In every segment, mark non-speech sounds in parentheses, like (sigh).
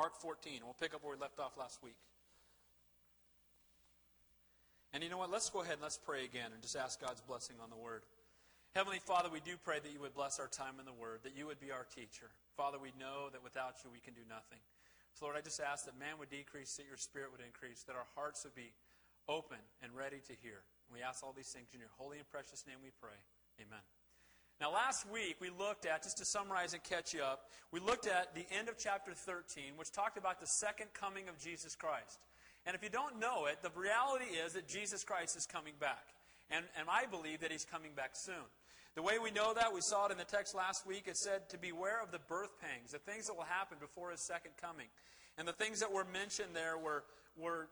Mark 14. We'll pick up where we left off last week. And you know what? Let's go ahead and let's pray again and just ask God's blessing on the Word. Heavenly Father, we do pray that you would bless our time in the Word, that you would be our teacher. Father, we know that without you we can do nothing. So, Lord, I just ask that man would decrease, that your spirit would increase, that our hearts would be open and ready to hear. We ask all these things in your holy and precious name we pray. Amen. Now, last week we looked at, just to summarize and catch you up, we looked at the end of chapter 13, which talked about the second coming of Jesus Christ. And if you don't know it, the reality is that Jesus Christ is coming back. And, and I believe that he's coming back soon. The way we know that, we saw it in the text last week. It said to beware of the birth pangs, the things that will happen before his second coming. And the things that were mentioned there were, were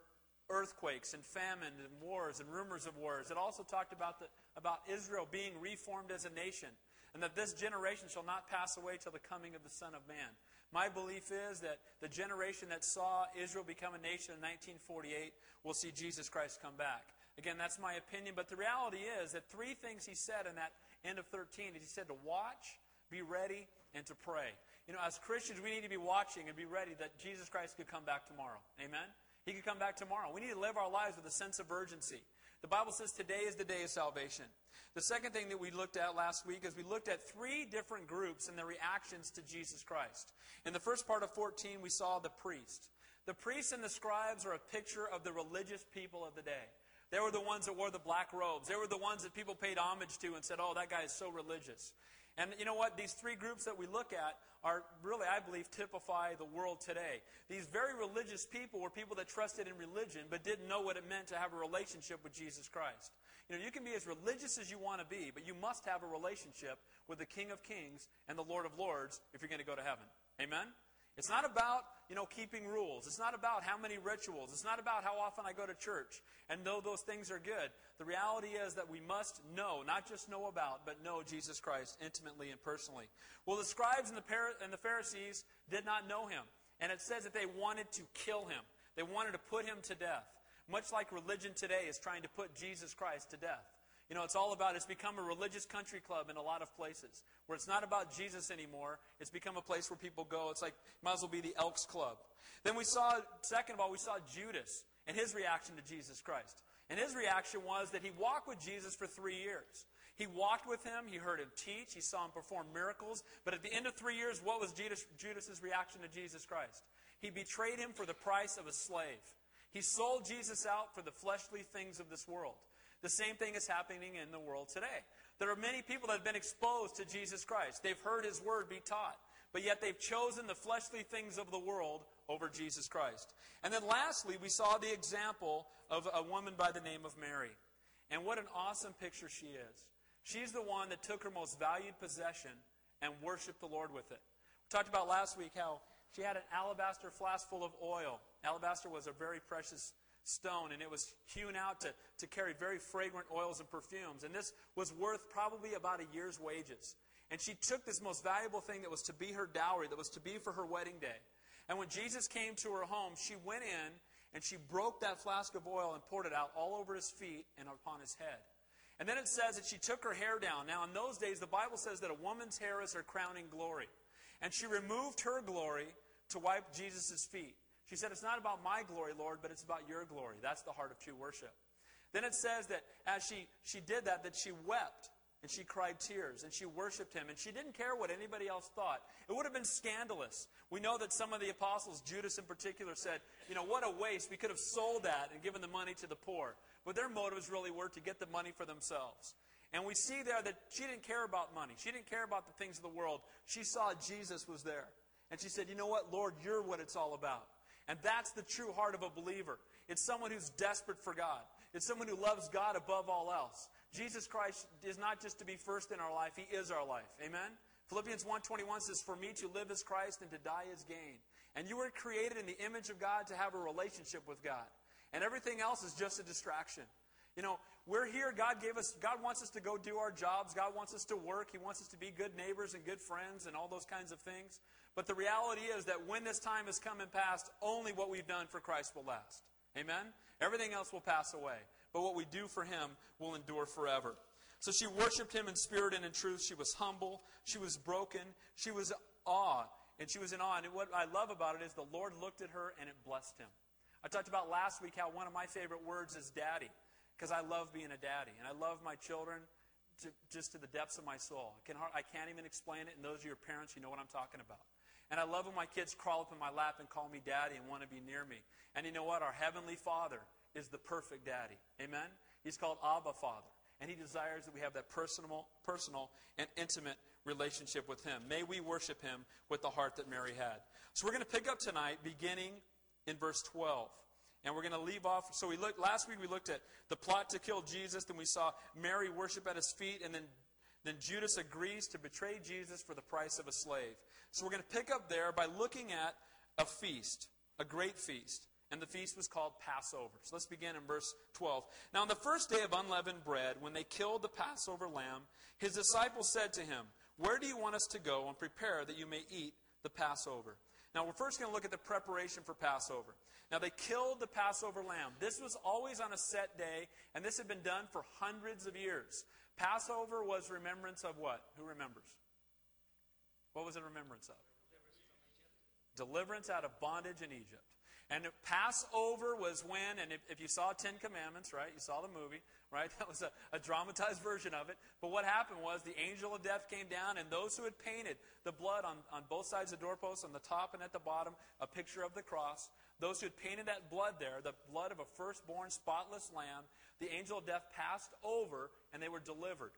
earthquakes and famine and wars and rumors of wars. It also talked about, the, about Israel being reformed as a nation and that this generation shall not pass away till the coming of the Son of Man. My belief is that the generation that saw Israel become a nation in 1948 will see Jesus Christ come back. Again, that's my opinion, but the reality is that three things he said in that end of 13 is he said to watch, be ready, and to pray. You know, as Christians, we need to be watching and be ready that Jesus Christ could come back tomorrow. Amen? He could come back tomorrow. We need to live our lives with a sense of urgency. The Bible says today is the day of salvation. The second thing that we looked at last week is we looked at three different groups and their reactions to Jesus Christ. In the first part of 14, we saw the priest. The priests and the scribes are a picture of the religious people of the day. They were the ones that wore the black robes. They were the ones that people paid homage to and said, oh, that guy is so religious. And you know what? These three groups that we look at are really, I believe, typify the world today. These very religious people were people that trusted in religion but didn't know what it meant to have a relationship with Jesus Christ. You know, you can be as religious as you want to be, but you must have a relationship with the King of Kings and the Lord of Lords if you're going to go to heaven. Amen? It's not about, you know, keeping rules. It's not about how many rituals. It's not about how often I go to church. And though those things are good, the reality is that we must know, not just know about, but know Jesus Christ intimately and personally. Well, the scribes and the, and the Pharisees did not know him. And it says that they wanted to kill him. They wanted to put him to death. Much like religion today is trying to put Jesus Christ to death. You know, it's all about, it's become a religious country club in a lot of places where it's not about Jesus anymore. It's become a place where people go. It's like, might as well be the Elks Club. Then we saw, second of all, we saw Judas and his reaction to Jesus Christ. And his reaction was that he walked with Jesus for three years. He walked with him, he heard him teach, he saw him perform miracles. But at the end of three years, what was Judas, reaction to Jesus Christ? He betrayed him for the price of a slave. He sold Jesus out for the fleshly things of this world. The same thing is happening in the world today. There are many people that have been exposed to Jesus Christ. They've heard his word be taught, but yet they've chosen the fleshly things of the world over Jesus Christ. And then lastly, we saw the example of a woman by the name of Mary. And what an awesome picture she is. She's the one that took her most valued possession and worshiped the Lord with it. We talked about last week how she had an alabaster flask full of oil. Alabaster was a very precious stone, and it was hewn out to, to carry very fragrant oils and perfumes. And this was worth probably about a year's wages. And she took this most valuable thing that was to be her dowry, that was to be for her wedding day. And when Jesus came to her home, she went in and she broke that flask of oil and poured it out all over his feet and upon his head. And then it says that she took her hair down. Now, in those days, the Bible says that a woman's hair is her crowning glory. And she removed her glory to wipe Jesus' feet. She said, It's not about my glory, Lord, but it's about your glory. That's the heart of true worship. Then it says that as she, she did that, that she wept and she cried tears and she worshiped him and she didn't care what anybody else thought. It would have been scandalous. We know that some of the apostles, Judas in particular, said, You know, what a waste. We could have sold that and given the money to the poor. But their motives really were to get the money for themselves. And we see there that she didn't care about money. She didn't care about the things of the world. She saw Jesus was there. And she said, You know what, Lord, you're what it's all about. And that's the true heart of a believer. It's someone who's desperate for God. It's someone who loves God above all else. Jesus Christ is not just to be first in our life, He is our life. Amen? Philippians 1.21 says, For me to live is Christ and to die is gain. And you were created in the image of God to have a relationship with God. And everything else is just a distraction. You know, we're here. God gave us, God wants us to go do our jobs. God wants us to work. He wants us to be good neighbors and good friends and all those kinds of things. But the reality is that when this time has come and passed, only what we've done for Christ will last. Amen? Everything else will pass away. But what we do for Him will endure forever. So she worshiped Him in spirit and in truth. She was humble. She was broken. She was awe and she was in awe. And what I love about it is the Lord looked at her and it blessed him. I talked about last week how one of my favorite words is daddy, because I love being a daddy. And I love my children to, just to the depths of my soul. I, can, I can't even explain it, and those of your parents, you know what I'm talking about. And I love when my kids crawl up in my lap and call me daddy and want to be near me. And you know what? Our Heavenly Father is the perfect daddy. Amen? He's called Abba Father. And He desires that we have that personal, personal and intimate relationship with Him. May we worship Him with the heart that Mary had. So we're going to pick up tonight beginning in verse 12. And we're going to leave off. So we looked last week. We looked at the plot to kill Jesus. Then we saw Mary worship at his feet, and then then Judas agrees to betray Jesus for the price of a slave. So we're going to pick up there by looking at a feast, a great feast. And the feast was called Passover. So let's begin in verse 12. Now, on the first day of unleavened bread, when they killed the Passover lamb, his disciples said to him, Where do you want us to go and prepare that you may eat the Passover? Now, we're first going to look at the preparation for Passover. Now, they killed the Passover lamb. This was always on a set day, and this had been done for hundreds of years. Passover was remembrance of what? Who remembers? What was it remembrance of? Deliverance out of bondage in Egypt. And Passover was when, and if, if, you saw Ten Commandments, right, you saw the movie, right, (laughs) that was a, a, dramatized version of it. But what happened was the angel of death came down, and those who had painted the blood on, on both sides of the doorpost, on the top and at the bottom, a picture of the cross, those who had painted that blood there, the blood of a firstborn spotless lamb, the angel of death passed over, and they were delivered.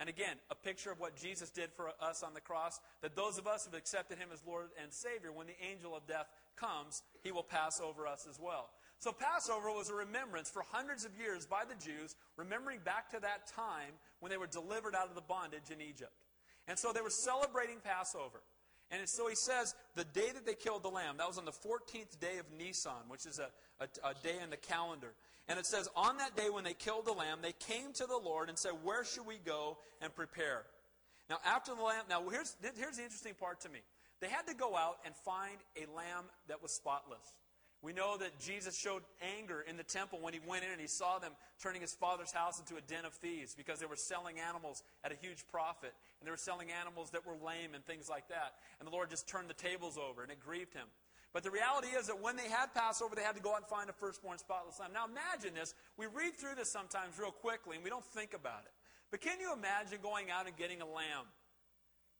And again, a picture of what Jesus did for us on the cross, that those of us who have accepted him as Lord and Savior, when the angel of death comes, he will pass over us as well. So Passover was a remembrance for hundreds of years by the Jews, remembering back to that time when they were delivered out of the bondage in Egypt. And so they were celebrating Passover. And so he says, the day that they killed the lamb, that was on the 14th day of Nisan, which is a, a, a, day in the calendar. And it says, on that day when they killed the lamb, they came to the Lord and said, Where should we go and prepare? Now, after the lamb, now here's, here's the interesting part to me. They had to go out and find a lamb that was spotless. We know that Jesus showed anger in the temple when he went in and he saw them turning his father's house into a den of thieves because they were selling animals at a huge profit. And they were selling animals that were lame and things like that. And the Lord just turned the tables over and it grieved him. But the reality is that when they had Passover, they had to go out and find a firstborn spotless lamb. Now imagine this. We read through this sometimes real quickly and we don't think about it. But can you imagine going out and getting a lamb?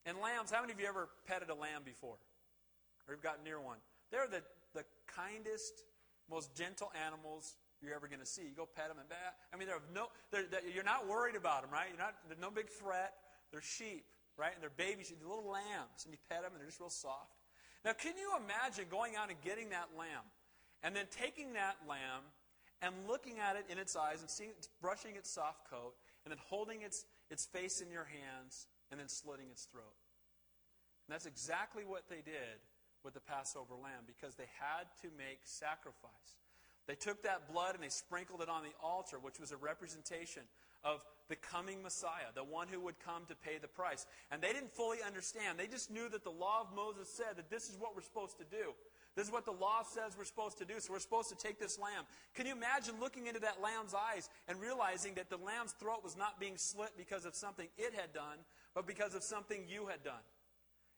And lambs, how many of you ever petted a lamb before? Or you've gotten near one? They're the the kindest, most gentle animals you're ever going to see. You go pet them and. I mean, they're no, they're, they're, you're not worried about them, right? You're not, they're no big threat. They're sheep, right? And they're babies, they're little lambs, and you pet them, and they're just real soft. Now, can you imagine going out and getting that lamb, and then taking that lamb and looking at it in its eyes and seeing, brushing its soft coat, and then holding its, its face in your hands, and then slitting its throat? And that's exactly what they did with the Passover lamb because they had to make sacrifice. They took that blood and they sprinkled it on the altar, which was a representation of the coming Messiah, the one who would come to pay the price. And they didn't fully understand. They just knew that the law of Moses said that this is what we're supposed to do. This is what the law says we're supposed to do. So we're supposed to take this lamb. Can you imagine looking into that lamb's eyes and realizing that the lamb's throat was not being slit because of something it had done, but because of something you had done?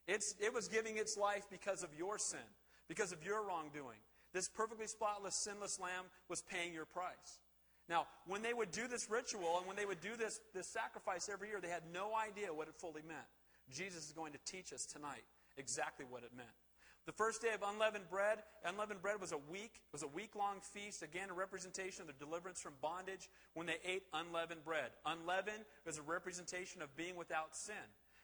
It's, it was giving its life because of your sin, because of your wrongdoing. This perfectly spotless, sinless lamb was paying your price. Now, when they would do this ritual and when they would do this, this sacrifice every year, they had no idea what it fully meant. Jesus is going to teach us tonight exactly what it meant. The first day of unleavened bread, unleavened bread was a week, it was a week-long feast, again a representation of the deliverance from bondage when they ate unleavened bread. Unleavened is a representation of being without sin.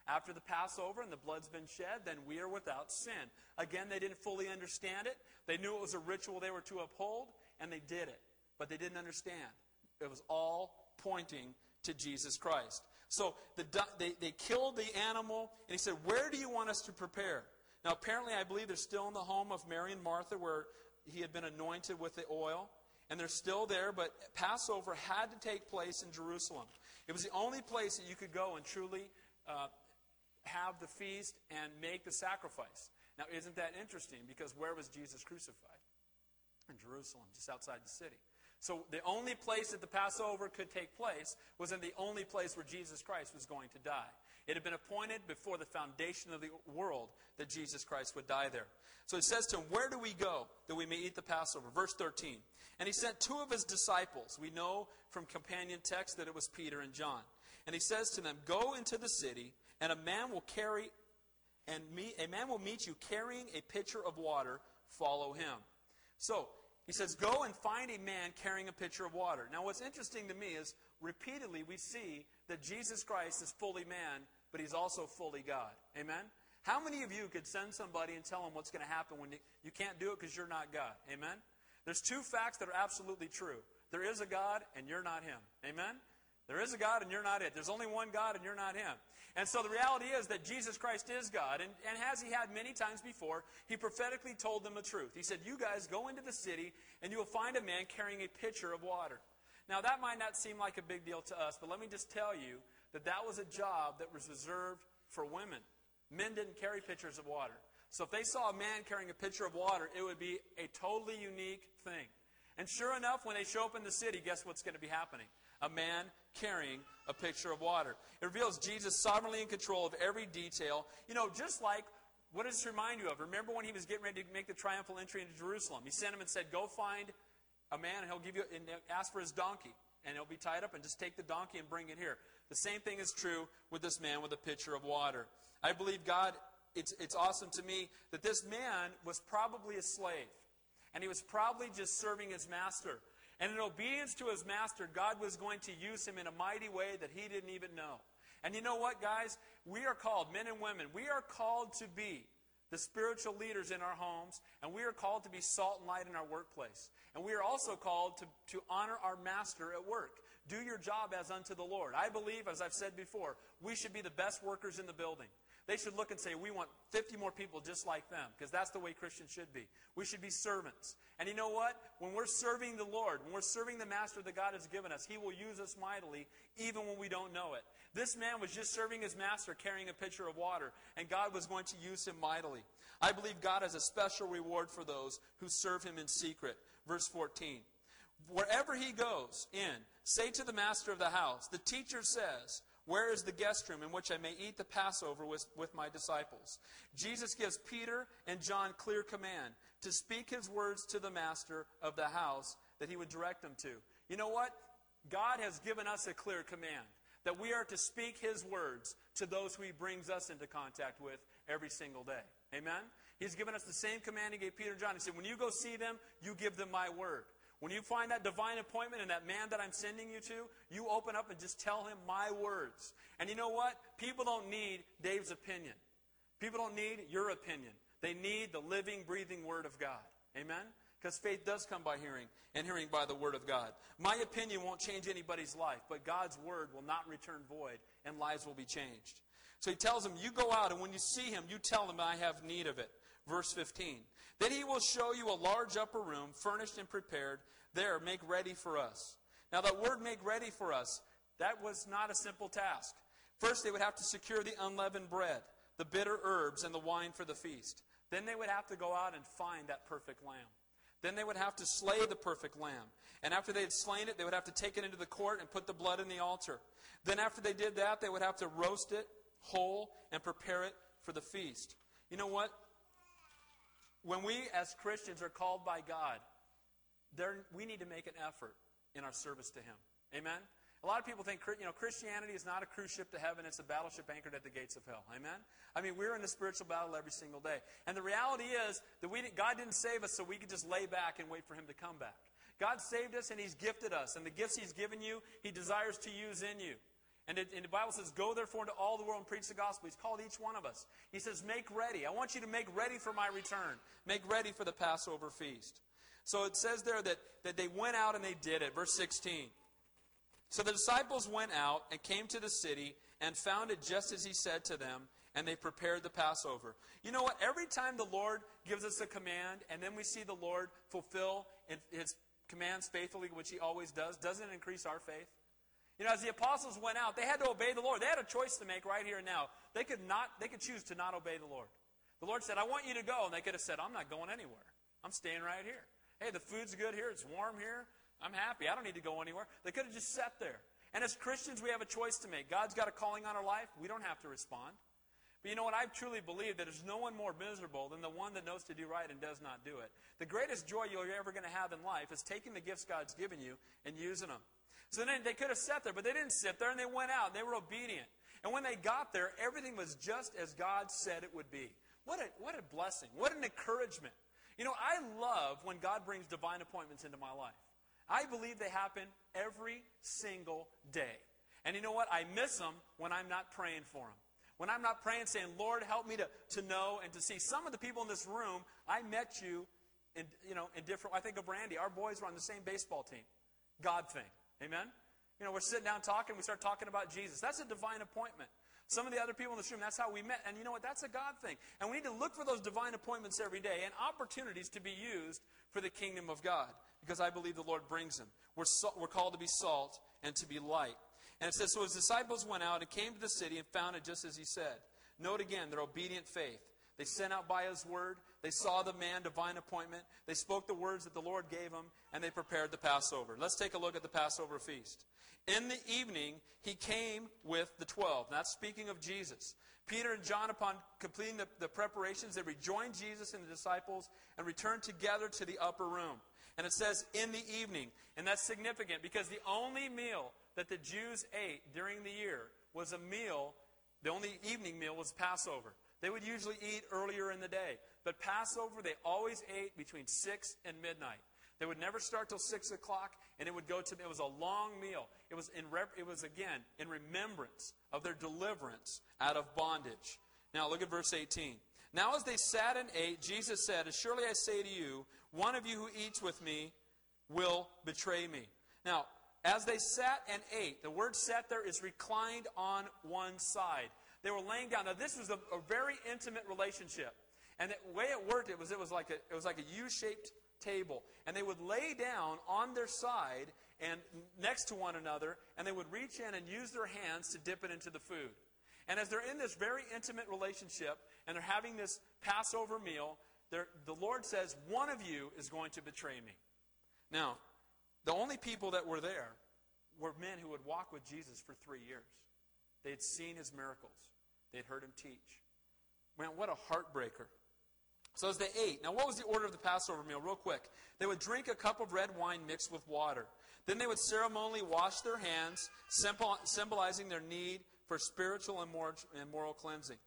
After the Passover and the blood's been shed, then we are without sin. Again, they didn't fully understand it. They knew it was a ritual they were to uphold, and they did it. But they didn't understand. It was all pointing to Jesus Christ. So the, they, they killed the animal, and he said, Where do you want us to prepare? Now, apparently, I believe they're still in the home of Mary and Martha where he had been anointed with the oil. And they're still there, but Passover had to take place in Jerusalem. It was the only place that you could go and truly uh, have the feast and make the sacrifice. Now, isn't that interesting? Because where was Jesus crucified? In Jerusalem, just outside the city. So the only place that the Passover could take place was in the only place where Jesus Christ was going to die. It had been appointed before the foundation of the world that Jesus Christ would die there. So he says to him, Where do we go that we may eat the Passover? Verse 13. And he sent two of his disciples. We know from companion text that it was Peter and John. And he says to them, Go into the city, and a man will carry and meet, a man will meet you carrying a pitcher of water. Follow him. So he says, Go and find a man carrying a pitcher of water. Now, what's interesting to me is repeatedly we see that Jesus Christ is fully man, but he's also fully God. Amen? How many of you could send somebody and tell them what's going to happen when you, you can't do it because you're not God? Amen? There's two facts that are absolutely true. There is a God, and you're not him. Amen? There is a God, and you're not it. There's only one God, and you're not him. And so the reality is that Jesus Christ is God. And, and as he had many times before, he prophetically told them the truth. He said, You guys go into the city, and you will find a man carrying a pitcher of water. Now, that might not seem like a big deal to us, but let me just tell you that that was a job that was reserved for women. Men didn't carry pitchers of water. So if they saw a man carrying a pitcher of water, it would be a totally unique thing. And sure enough, when they show up in the city, guess what's going to be happening? A man carrying a pitcher of water. It reveals Jesus sovereignly in control of every detail. You know, just like, what does this remind you of? Remember when he was getting ready to make the triumphal entry into Jerusalem? He sent him and said, Go find a man, and he'll give you, and ask for his donkey. And he'll be tied up, and just take the donkey and bring it here. The same thing is true with this man with a pitcher of water. I believe God, it's, it's awesome to me that this man was probably a slave. And he was probably just serving his master. And in obedience to his master, God was going to use him in a mighty way that he didn't even know. And you know what, guys? We are called, men and women, we are called to be the spiritual leaders in our homes, and we are called to be salt and light in our workplace. And we are also called to, to honor our master at work. Do your job as unto the Lord. I believe, as I've said before, we should be the best workers in the building. They should look and say, we want 50 more people just like them, because that's the way Christians should be. We should be servants. And you know what? When we're serving the Lord, when we're serving the Master that God has given us, He will use us mightily, even when we don't know it. This man was just serving his Master, carrying a pitcher of water, and God was going to use him mightily. I believe God has a special reward for those who serve Him in secret. Verse 14. Wherever he goes in, say to the master of the house, the teacher says, where is the guest room in which I may eat the Passover with, with my disciples? Jesus gives Peter and John clear command to speak his words to the master of the house that he would direct them to. You know what? God has given us a clear command that we are to speak his words to those who he brings us into contact with every single day. Amen? He's given us the same command he gave Peter and John. He said, When you go see them, you give them my word. When you find that divine appointment and that man that I'm sending you to, you open up and just tell him my words. And you know what? People don't need Dave's opinion. People don't need your opinion. They need the living, breathing Word of God. Amen? Because faith does come by hearing, and hearing by the Word of God. My opinion won't change anybody's life, but God's Word will not return void, and lives will be changed. So he tells them, You go out, and when you see him, you tell him, I have need of it. Verse 15. Then he will show you a large upper room, furnished and prepared. There, make ready for us. Now, that word make ready for us, that was not a simple task. First, they would have to secure the unleavened bread, the bitter herbs, and the wine for the feast. Then they would have to go out and find that perfect lamb. Then they would have to slay the perfect lamb. And after they had slain it, they would have to take it into the court and put the blood in the altar. Then, after they did that, they would have to roast it whole and prepare it for the feast. You know what? When we as Christians are called by God, we need to make an effort in our service to Him. Amen? A lot of people think you know Christianity is not a cruise ship to heaven; it's a battleship anchored at the gates of hell. Amen. I mean, we're in a spiritual battle every single day, and the reality is that we God didn't save us so we could just lay back and wait for Him to come back. God saved us and He's gifted us, and the gifts He's given you, He desires to use in you. And, it, and, the Bible says, Go therefore into all the world and preach the gospel. He's called each one of us. He says, Make ready. I want you to make ready for my return. Make ready for the Passover feast. So it says there that, that they went out and they did it. Verse 16. So the disciples went out and came to the city and found it just as he said to them, and they prepared the Passover. You know what? Every time the Lord gives us a command, and then we see the Lord fulfill his commands faithfully, which he always does, doesn't it increase our faith? You know, as the apostles went out, they had to obey the Lord. They had a choice to make right here and now. They could not, they could choose to not obey the Lord. The Lord said, I want you to go. And they could have said, I'm not going anywhere. I'm staying right here. Hey, the food's good here. It's warm here. I'm happy. I don't need to go anywhere. They could have just sat there. And as Christians, we have a choice to make. God's got a calling on our life. We don't have to respond. But you know what? I truly believe that there's no one more miserable than the one that knows to do right and does not do it. The greatest joy you're ever going to have in life is taking the gifts God's given you and using them. So then they could have sat there, but they didn't sit there and they went out and they were obedient. And when they got there, everything was just as God said it would be. What a, what a blessing. What an encouragement. You know, I love when God brings divine appointments into my life. I believe they happen every single day. And you know what? I miss them when I'm not praying for them. When I'm not praying, saying, Lord, help me to, to know and to see. Some of the people in this room, I met you in, you know, in different, I think of Randy. Our boys were on the same baseball team. God thing. Amen? You know, we're sitting down talking, we start talking about Jesus. That's a divine appointment. Some of the other people in this room, that's how we met. And you know what? That's a God thing. And we need to look for those divine appointments every day and opportunities to be used for the kingdom of God because I believe the Lord brings them. We're, so, we're called to be salt and to be light. And it says, So his disciples went out and came to the city and found it just as he said. Note again their obedient faith. They sent out by his word. They saw the man, divine appointment. They spoke the words that the Lord gave them, and they prepared the Passover. Let's take a look at the Passover feast. In the evening, he came with the twelve. That's speaking of Jesus. Peter and John, upon completing the, the preparations, they rejoined Jesus and the disciples and returned together to the upper room. And it says, in the evening. And that's significant because the only meal that the Jews ate during the year was a meal, the only evening meal was Passover. They would usually eat earlier in the day. But Passover, they always ate between 6 and midnight. They would never start till 6 o'clock, and it would go to, it was a long meal. It was, in, it was again, in remembrance of their deliverance out of bondage. Now, look at verse 18. Now, as they sat and ate, Jesus said, As surely I say to you, one of you who eats with me will betray me. Now, as they sat and ate, the word sat there is reclined on one side. They were laying down. Now, this was a, a very intimate relationship. And the way it worked, it was, it was like a, it was like a U-shaped table. And they would lay down on their side and next to one another, and they would reach in and use their hands to dip it into the food. And as they're in this very intimate relationship and they're having this Passover meal, the Lord says, One of you is going to betray me. Now, the only people that were there were men who would walk with Jesus for three years. They had seen his miracles, they had heard him teach. Man, what a heartbreaker. So as they ate, now what was the order of the Passover meal? Real quick. They would drink a cup of red wine mixed with water. Then they would ceremonially wash their hands, symbolizing their need for spiritual and moral cleansing.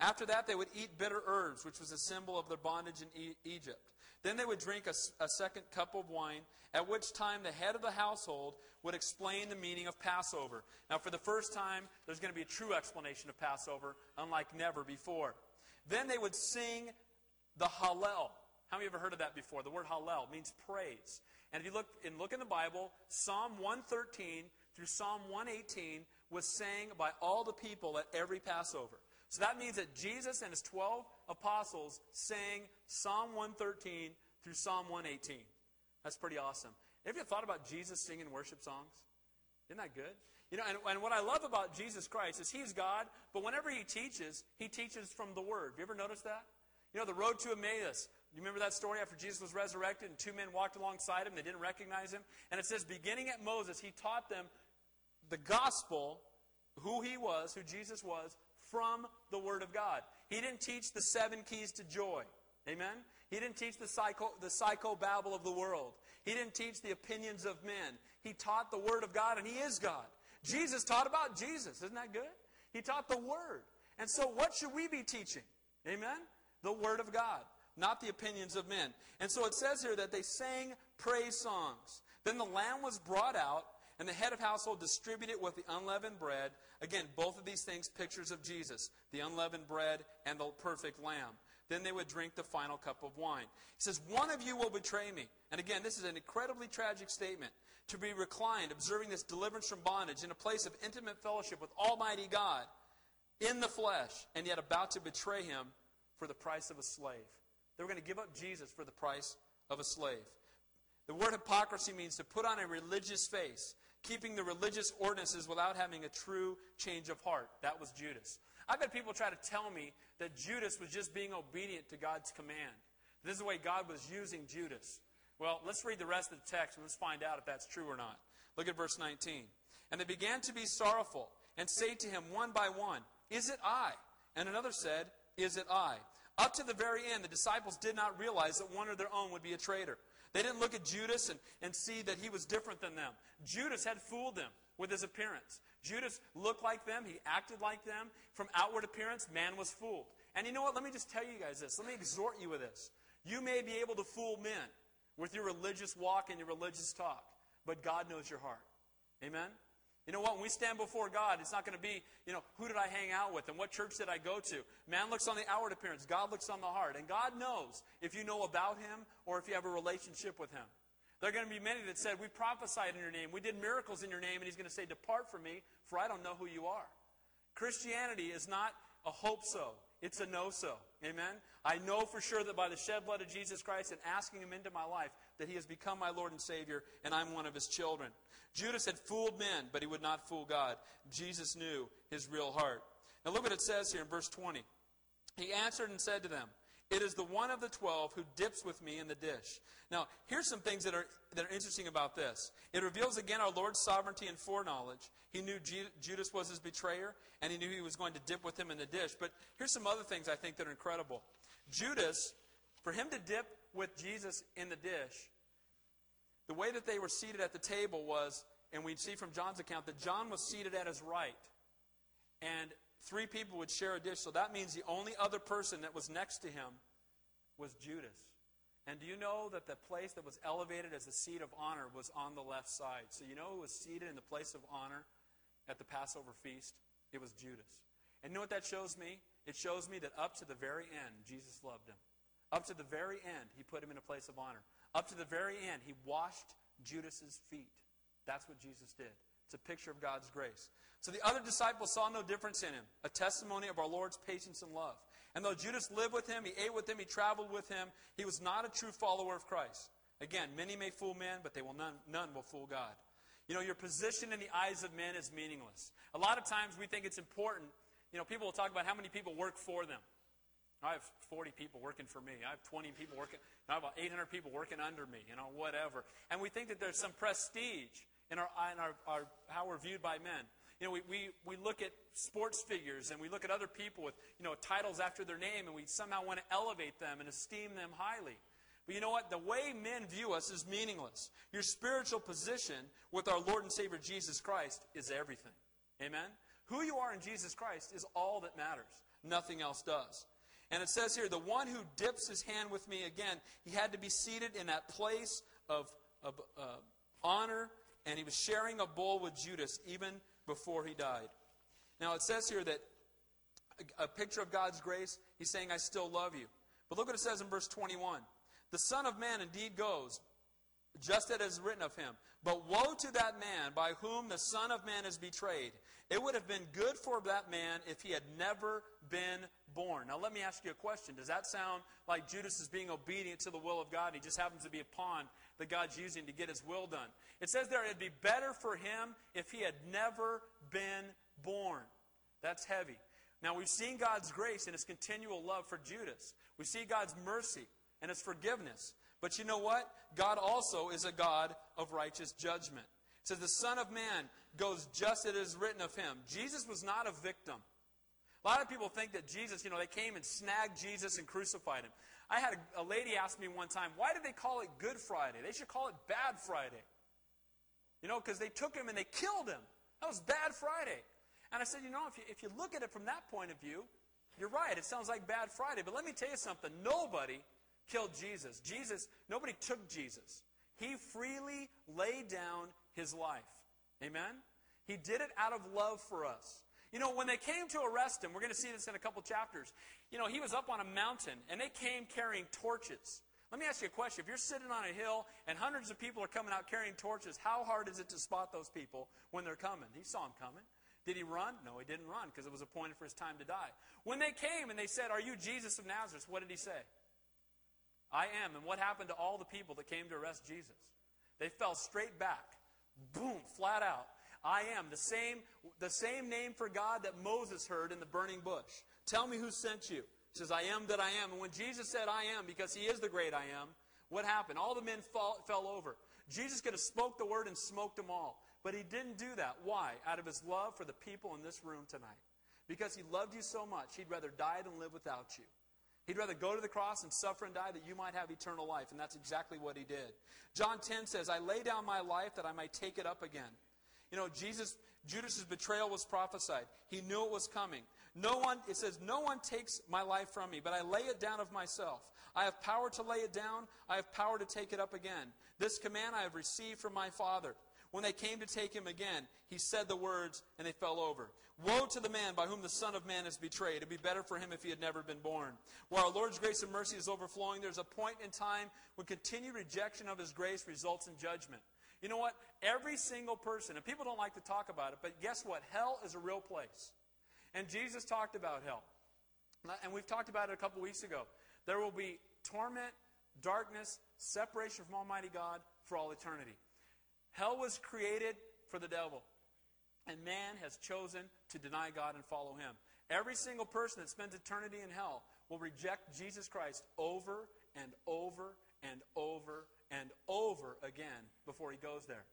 After that, they would eat bitter herbs, which was a symbol of their bondage in Egypt. Then they would drink a, a, second cup of wine, at which time the head of the household would explain the meaning of Passover. Now, for the first time, there's going to be a true explanation of Passover, unlike never before. Then they would sing the Hallel. How many ever heard of that before? The word Hallel means praise. And if you look and look in the Bible, Psalm 113 through Psalm 118 was sang by all the people at every Passover. So that means that Jesus and his 12 apostles sang Psalm 113 through Psalm 118. That's pretty awesome. Have you thought about Jesus singing worship songs? Isn't that good? You know, and, and what I love about Jesus Christ is he's God, but whenever he teaches, he teaches from the Word. Have you ever noticed that? You know, the road to Emmaus. You remember that story after Jesus was resurrected and two men walked alongside him? They didn't recognize him. And it says, beginning at Moses, he taught them the gospel, who he was, who Jesus was, from the Word of God. He didn't teach the seven keys to joy. Amen? He didn't teach the psycho, the psychobabble of the world. He didn't teach the opinions of men. He taught the Word of God, and He is God. Jesus taught about Jesus. Isn't that good? He taught the Word. And so, what should we be teaching? Amen? The Word of God, not the opinions of men. And so it says here that they sang praise songs. Then the lamb was brought out, and the head of household distributed with the unleavened bread. Again, both of these things pictures of Jesus the unleavened bread and the perfect lamb. Then they would drink the final cup of wine. He says, One of you will betray me. And again, this is an incredibly tragic statement. To be reclined, observing this deliverance from bondage in a place of intimate fellowship with Almighty God in the flesh, and yet about to betray him for the price of a slave. They were going to give up Jesus for the price of a slave. The word hypocrisy means to put on a religious face, keeping the religious ordinances without having a true change of heart. That was Judas. I've had people try to tell me that Judas was just being obedient to God's command. This is the way God was using Judas. Well, let's read the rest of the text and let's find out if that's true or not. Look at verse 19. And they began to be sorrowful, and say to him one by one, Is it I? And another said, Is it I? Up to the very end, the disciples did not realize that one of their own would be a traitor. They didn't look at Judas and, and see that he was different than them. Judas had fooled them with his appearance. Judas looked like them, he acted like them. From outward appearance, man was fooled. And you know what? Let me just tell you guys this. Let me exhort you with this. You may be able to fool men with your religious walk and your religious talk, but God knows your heart. Amen? You know what? When we stand before God, it's not going to be, you know, who did I hang out with and what church did I go to? Man looks on the outward appearance, God looks on the heart. And God knows if you know about Him or if you have a relationship with Him. There are going to be many that said, We prophesied in your name, we did miracles in your name, and He's going to say, Depart from me, for I don't know who you are. Christianity is not a hope so, it's a know so. Amen? I know for sure that by the shed blood of Jesus Christ and asking Him into my life, that He has become my Lord and Savior, and I'm one of His children. Judas had fooled men, but he would not fool God. Jesus knew his real heart. Now look what it says here in verse 20. He answered and said to them, It is the one of the twelve who dips with me in the dish. Now, here's some things that are, that are interesting about this. It reveals again our Lord's sovereignty and foreknowledge. He knew Judas was his betrayer, and he knew he was going to dip with him in the dish. But here's some other things I think that are incredible. Judas, for him to dip with Jesus in the dish, the way that they were seated at the table was, and we see from John's account that John was seated at his right. And three people would share a dish. So that means the only other person that was next to him was Judas. And do you know that the place that was elevated as the seat of honor was on the left side? So you know who was seated in the place of honor at the Passover feast? It was Judas. And you know what that shows me? It shows me that up to the very end, Jesus loved him. Up to the very end, he put him in a place of honor. Up to the very end, he washed Judas's feet. That's what Jesus did. It's a picture of God's grace. So the other disciples saw no difference in him, a testimony of our Lord's patience and love. And though Judas lived with him, he ate with him, he traveled with him, he was not a true follower of Christ. Again, many may fool men, but they will none, none will fool God. You know, your position in the eyes of men is meaningless. A lot of times we think it's important. You know, people will talk about how many people work for them. I have 40 people working for me. I have 20 people working. I have about 800 people working under me, you know, whatever. And we think that there's some prestige in, our, in our, our how we're viewed by men. You know, we, we, we look at sports figures and we look at other people with, you know, titles after their name and we somehow want to elevate them and esteem them highly. But you know what? The way men view us is meaningless. Your spiritual position with our Lord and Savior Jesus Christ is everything. Amen? Who you are in Jesus Christ is all that matters. Nothing else does. And it says here, the one who dips his hand with me again, he had to be seated in that place of, of uh, honor, and he was sharing a bowl with Judas even before he died. Now it says here that a, picture of God's grace, he's saying, I still love you. But look what it says in verse 21. The Son of Man indeed goes, just as it is written of him. But woe to that man by whom the Son of Man is betrayed. It would have been good for that man if he had never been born. Now, let me ask you a question. Does that sound like Judas is being obedient to the will of God? He just happens to be a pawn that God's using to get his will done. It says there it'd be better for him if he had never been born. That's heavy. Now, we've seen God's grace and his continual love for Judas. We see God's mercy and his forgiveness. But you know what? God also is a God of righteous judgment. It says the Son of Man goes just as it is written of him. Jesus was not a victim. A lot of people think that Jesus, you know, they came and snagged Jesus and crucified him. I had a, a lady ask me one time, why did they call it Good Friday? They should call it Bad Friday. You know, because they took him and they killed him. That was Bad Friday. And I said, you know, if you, if you look at it from that point of view, you're right. It sounds like Bad Friday. But let me tell you something. Nobody killed Jesus. Jesus, nobody took Jesus. He freely laid down his life. Amen? He did it out of love for us. You know, when they came to arrest him, we're going to see this in a couple chapters. You know, he was up on a mountain and they came carrying torches. Let me ask you a question. If you're sitting on a hill and hundreds of people are coming out carrying torches, how hard is it to spot those people when they're coming? He saw them coming. Did he run? No, he didn't run because it was appointed for his time to die. When they came and they said, Are you Jesus of Nazareth? What did he say? I am. And what happened to all the people that came to arrest Jesus? They fell straight back. Boom, flat out. I am. The same, the same name for God that Moses heard in the burning bush. Tell me who sent you. He says, I am that I am. And when Jesus said, I am, because he is the great I am, what happened? All the men fall, fell over. Jesus could have spoke the word and smoked them all. But he didn't do that. Why? Out of his love for the people in this room tonight. Because he loved you so much, he'd rather die than live without you. He'd rather go to the cross and suffer and die that you might have eternal life. And that's exactly what he did. John 10 says, I lay down my life that I might take it up again. You know, Jesus, Judas's betrayal was prophesied. He knew it was coming. No one, it says, no one takes my life from me, but I lay it down of myself. I have power to lay it down. I have power to take it up again. This command I have received from my Father. When they came to take him again, he said the words, and they fell over. Woe to the man by whom the Son of Man is betrayed. It would be better for him if he had never been born. Where our Lord's grace and mercy is overflowing, there's a point in time when continued rejection of his grace results in judgment. You know what? Every single person, and people don't like to talk about it, but guess what? Hell is a real place. And Jesus talked about hell. And we've talked about it a couple weeks ago. There will be torment, darkness, separation from Almighty God for all eternity. Hell was created for the devil. And man has chosen to deny God and follow him. Every single person that spends eternity in hell will reject Jesus Christ over and over and over and over again before he goes there.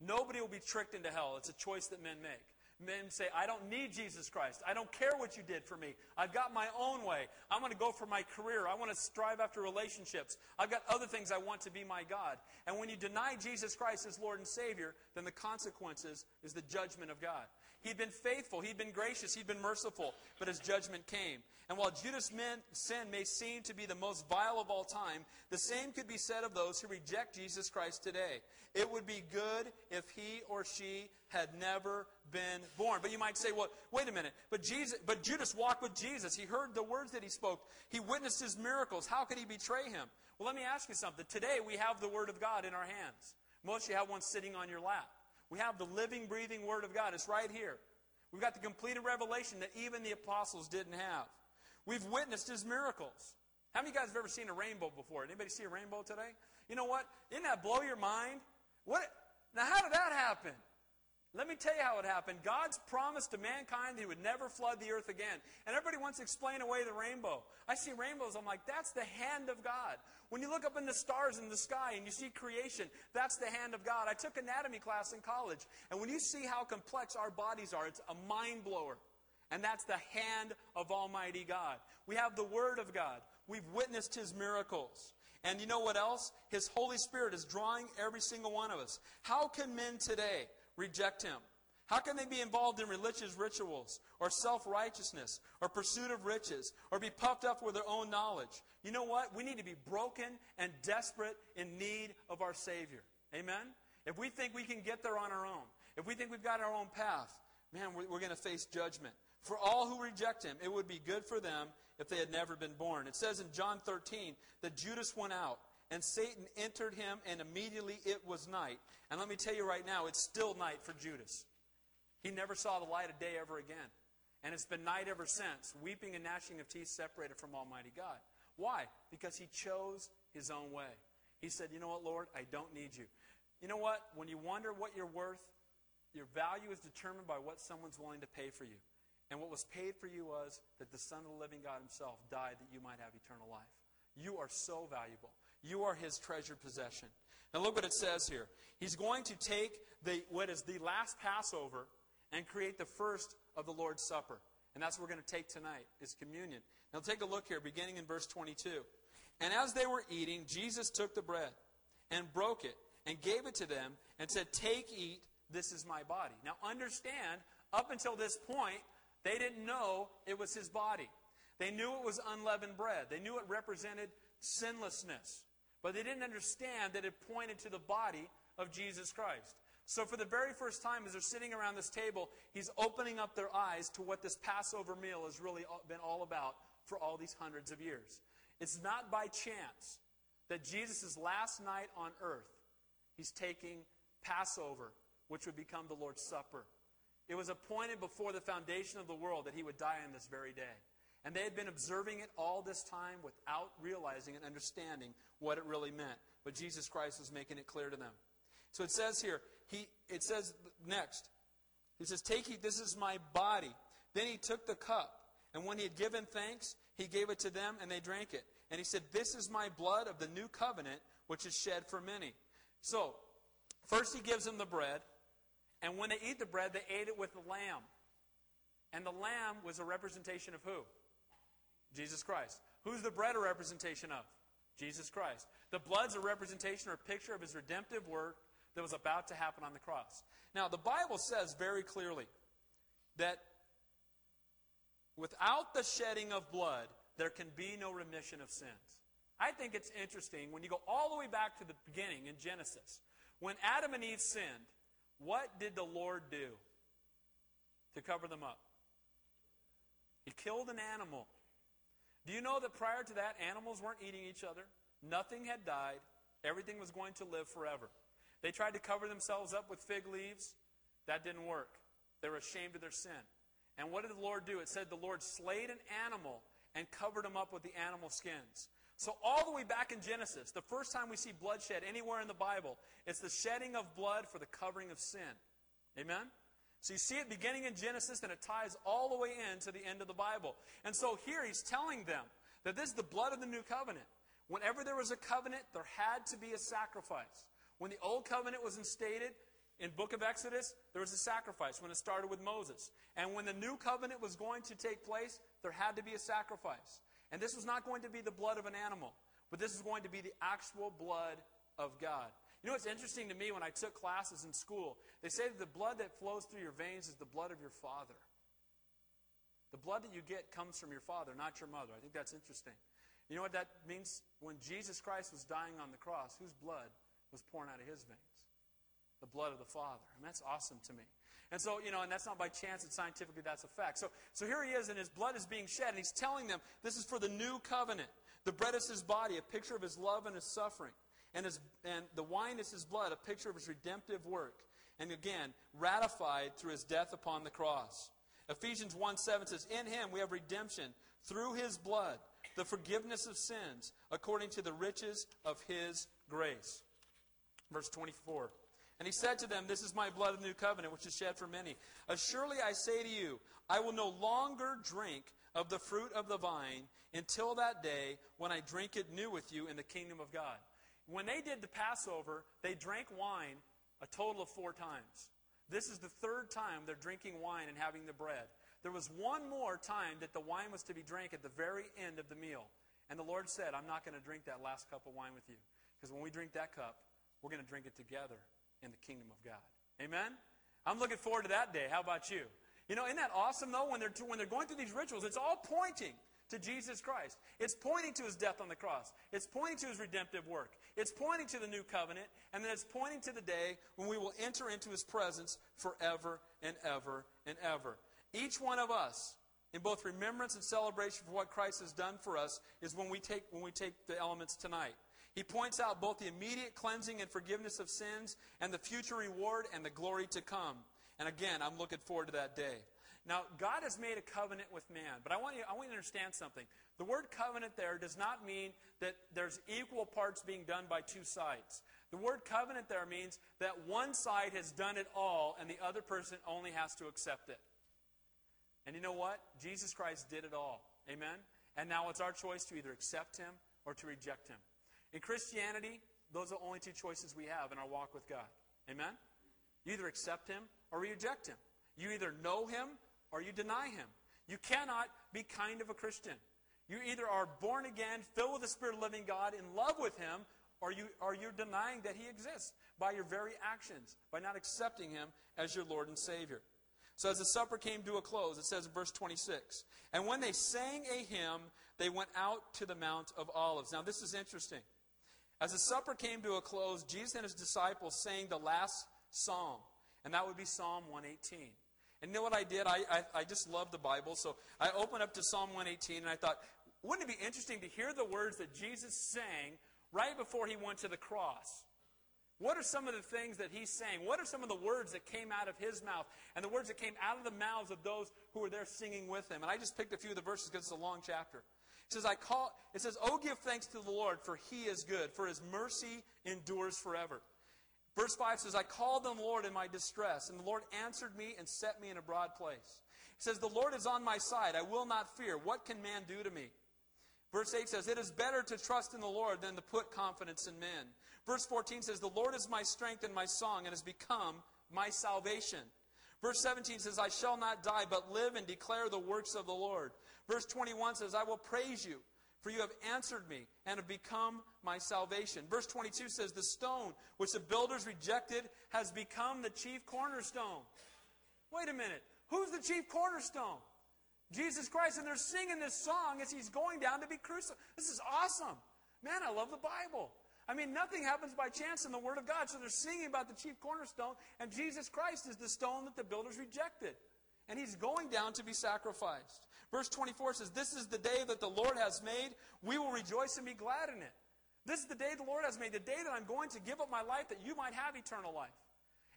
Nobody will be tricked into hell. It's a choice that men make. Men say, I don't need Jesus Christ. I don't care what you did for me. I've got my own way. I'm going to go for my career. I want to strive after relationships. I've got other things I want to be my God. And when you deny Jesus Christ as Lord and Savior, then the consequences is the judgment of God. He'd been faithful, he'd been gracious, he'd been merciful, but his judgment came. And while Judas' sin may seem to be the most vile of all time, the same could be said of those who reject Jesus Christ today. It would be good if he or she had never been born. But you might say, well, wait a minute. But Jesus, but Judas walked with Jesus. He heard the words that he spoke. He witnessed his miracles. How could he betray him? Well, let me ask you something. Today we have the Word of God in our hands. Most of you have one sitting on your lap. We have the living, breathing Word of God. It's right here. We've got the completed revelation that even the apostles didn't have. We've witnessed his miracles. How many of you guys have ever seen a rainbow before? Anybody see a rainbow today? You know what? Didn't that blow your mind? What? Now, how did that happen? Let me tell you how it happened. God's promise to mankind that He would never flood the earth again. And everybody wants to explain away the rainbow. I see rainbows, I'm like, that's the hand of God. When you look up in the stars in the sky and you see creation, that's the hand of God. I took anatomy class in college, and when you see how complex our bodies are, it's a mind blower. And that's the hand of Almighty God. We have the Word of God. We've witnessed His miracles. And you know what else? His Holy Spirit is drawing every single one of us. How can men today reject him? How can they be involved in religious rituals or self righteousness or pursuit of riches or be puffed up with their own knowledge? You know what? We need to be broken and desperate in need of our Savior. Amen? If we think we can get there on our own, if we think we've got our own path, man, we're, we're going to face judgment. For all who reject him, it would be good for them if they had never been born. It says in John 13 that Judas went out and Satan entered him, and immediately it was night. And let me tell you right now, it's still night for Judas. He never saw the light of day ever again. And it's been night ever since, weeping and gnashing of teeth separated from Almighty God. Why? Because he chose his own way. He said, You know what, Lord? I don't need you. You know what? When you wonder what you're worth, your value is determined by what someone's willing to pay for you. And what was paid for you was that the Son of the living God himself died that you might have eternal life. You are so valuable. You are his treasured possession. Now look what it says here. He's going to take the, what is the last Passover and create the first of the Lord's Supper. And that's what we're going to take tonight, is communion. Now take a look here, beginning in verse 22. And as they were eating, Jesus took the bread and broke it and gave it to them and said, Take, eat, this is my body. Now understand, up until this point, they didn't know it was his body. They knew it was unleavened bread. They knew it represented sinlessness. But they didn't understand that it pointed to the body of Jesus Christ. So, for the very first time, as they're sitting around this table, he's opening up their eyes to what this Passover meal has really been all about for all these hundreds of years. It's not by chance that Jesus' last night on earth, he's taking Passover, which would become the Lord's Supper. It was appointed before the foundation of the world that he would die on this very day. And they had been observing it all this time without realizing and understanding what it really meant. But Jesus Christ was making it clear to them. So it says here, he, it says next, he says, Take, eat, this is my body. Then he took the cup, and when he had given thanks, he gave it to them, and they drank it. And he said, This is my blood of the new covenant, which is shed for many. So, first he gives them the bread. And when they eat the bread, they ate it with the lamb. And the lamb was a representation of who? Jesus Christ. Who's the bread a representation of? Jesus Christ. The blood's a representation or picture of his redemptive work that was about to happen on the cross. Now, the Bible says very clearly that without the shedding of blood, there can be no remission of sins. I think it's interesting when you go all the way back to the beginning in Genesis. When Adam and Eve sinned, what did the Lord do to cover them up? He killed an animal. Do you know that prior to that, animals weren't eating each other? Nothing had died. Everything was going to live forever. They tried to cover themselves up with fig leaves. That didn't work. They were ashamed of their sin. And what did the Lord do? It said the Lord slayed an animal and covered him up with the animal skins. So, all the way back in Genesis, the first time we see bloodshed anywhere in the Bible, it's the shedding of blood for the covering of sin. Amen? So, you see it beginning in Genesis, and it ties all the way in to the end of the Bible. And so, here he's telling them that this is the blood of the new covenant. Whenever there was a covenant, there had to be a sacrifice. When the old covenant was instated, in book of exodus there was a sacrifice when it started with moses and when the new covenant was going to take place there had to be a sacrifice and this was not going to be the blood of an animal but this is going to be the actual blood of god you know what's interesting to me when i took classes in school they say that the blood that flows through your veins is the blood of your father the blood that you get comes from your father not your mother i think that's interesting you know what that means when jesus christ was dying on the cross whose blood was pouring out of his veins the blood of the Father. And that's awesome to me. And so, you know, and that's not by chance, it's scientifically that's a fact. So, so here he is, and his blood is being shed, and he's telling them this is for the new covenant. The bread is his body, a picture of his love and his suffering. And, his, and the wine is his blood, a picture of his redemptive work. And again, ratified through his death upon the cross. Ephesians 1 7 says, In him we have redemption through his blood, the forgiveness of sins, according to the riches of his grace. Verse 24. And he said to them, This is my blood of the new covenant, which is shed for many. Surely I say to you, I will no longer drink of the fruit of the vine until that day when I drink it new with you in the kingdom of God. When they did the Passover, they drank wine a total of four times. This is the third time they're drinking wine and having the bread. There was one more time that the wine was to be drank at the very end of the meal. And the Lord said, I'm not going to drink that last cup of wine with you. Because when we drink that cup, we're going to drink it together in the kingdom of God. Amen? I'm looking forward to that day. How about you? You know, isn't that awesome, though, when they're, when they're going through these rituals? It's all pointing to Jesus Christ. It's pointing to his death on the cross. It's pointing to his redemptive work. It's pointing to the new covenant. And then it's pointing to the day when we will enter into his presence forever and ever and ever. Each one of us, in both remembrance and celebration for what Christ has done for us, is when we take, when we take the elements tonight. He points out both the immediate cleansing and forgiveness of sins and the future reward and the glory to come. And again, I'm looking forward to that day. Now, God has made a covenant with man, but I want you, I want you to understand something. The word covenant there does not mean that there's equal parts being done by two sides. The word covenant there means that one side has done it all and the other person only has to accept it. And you know what? Jesus Christ did it all. Amen? And now it's our choice to either accept him or to reject him. In Christianity, those are the only two choices we have in our walk with God. Amen? You either accept Him or reject Him. You either know Him or you deny Him. You cannot be kind of a Christian. You either are born again, filled with the Spirit of living God, in love with Him, or, you, or you're denying that He exists by your very actions, by not accepting Him as your Lord and Savior. So as the supper came to a close, it says in verse 26, And when they sang a hymn, they went out to the Mount of Olives. Now this is interesting. As the supper came to a close, Jesus and his disciples sang the last psalm, and that would be Psalm 118. And you know what I did? I, I, I just love the Bible, so I opened up to Psalm 118, and I thought, wouldn't it be interesting to hear the words that Jesus sang right before he went to the cross? What are some of the things that he's saying? What are some of the words that came out of his mouth and the words that came out of the mouths of those who were there singing with him? And I just picked a few of the verses because it's a long chapter. It says, I call, it says, Oh, give thanks to the Lord, for he is good, for his mercy endures forever. Verse 5 says, I called on the Lord in my distress, and the Lord answered me and set me in a broad place. It says, The Lord is on my side. I will not fear. What can man do to me? Verse 8 says, It is better to trust in the Lord than to put confidence in men. Verse 14 says, The Lord is my strength and my song, and has become my salvation. Verse 17 says, I shall not die, but live and declare the works of the Lord. Verse 21 says, I will praise you, for you have answered me and have become my salvation. Verse 22 says, The stone which the builders rejected has become the chief cornerstone. Wait a minute. Who's the chief cornerstone? Jesus Christ. And they're singing this song as he's going down to be crucified. This is awesome. Man, I love the Bible. I mean, nothing happens by chance in the Word of God. So they're singing about the chief cornerstone, and Jesus Christ is the stone that the builders rejected. And he's going down to be sacrificed. Verse 24 says, This is the day that the Lord has made. We will rejoice and be glad in it. This is the day the Lord has made, the day that I'm going to give up my life that you might have eternal life.